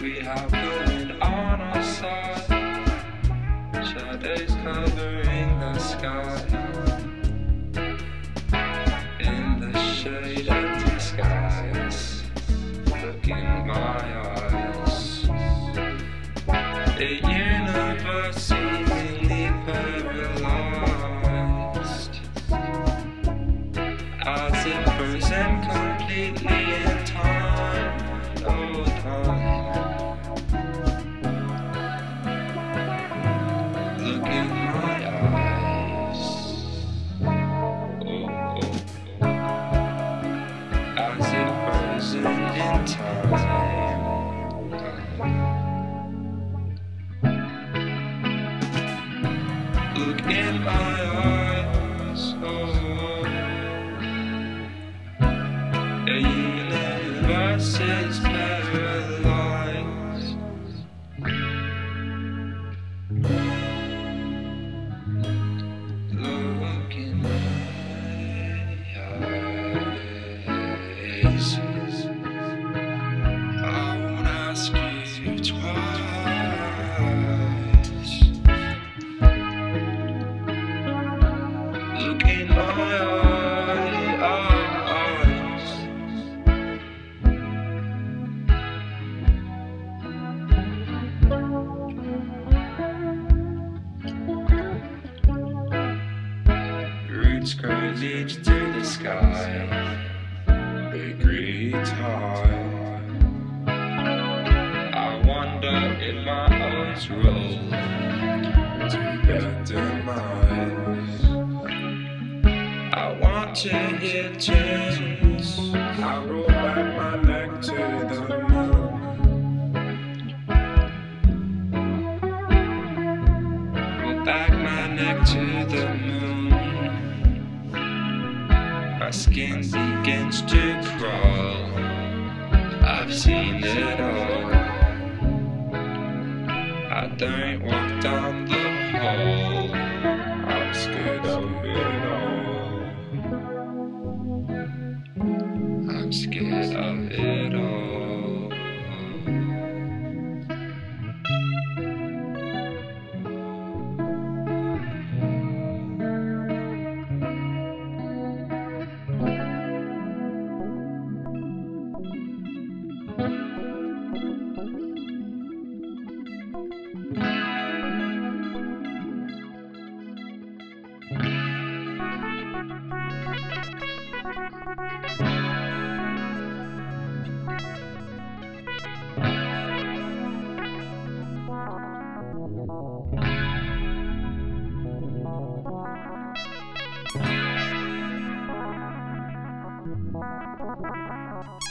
we have going on our side. Shadows covering the sky. In the shade of the skies, look in my eyes. The universe In my eyes. Universe is paralyzed. Look in my eyes. I won't ask you Look in my eyes. Roots grow leads to the sky. They breathe high. To hear tunes. I roll back my neck to the moon. Roll back my neck to the moon. My skin begins to crawl. I've seen it all. I don't walk down of it all. Thank you.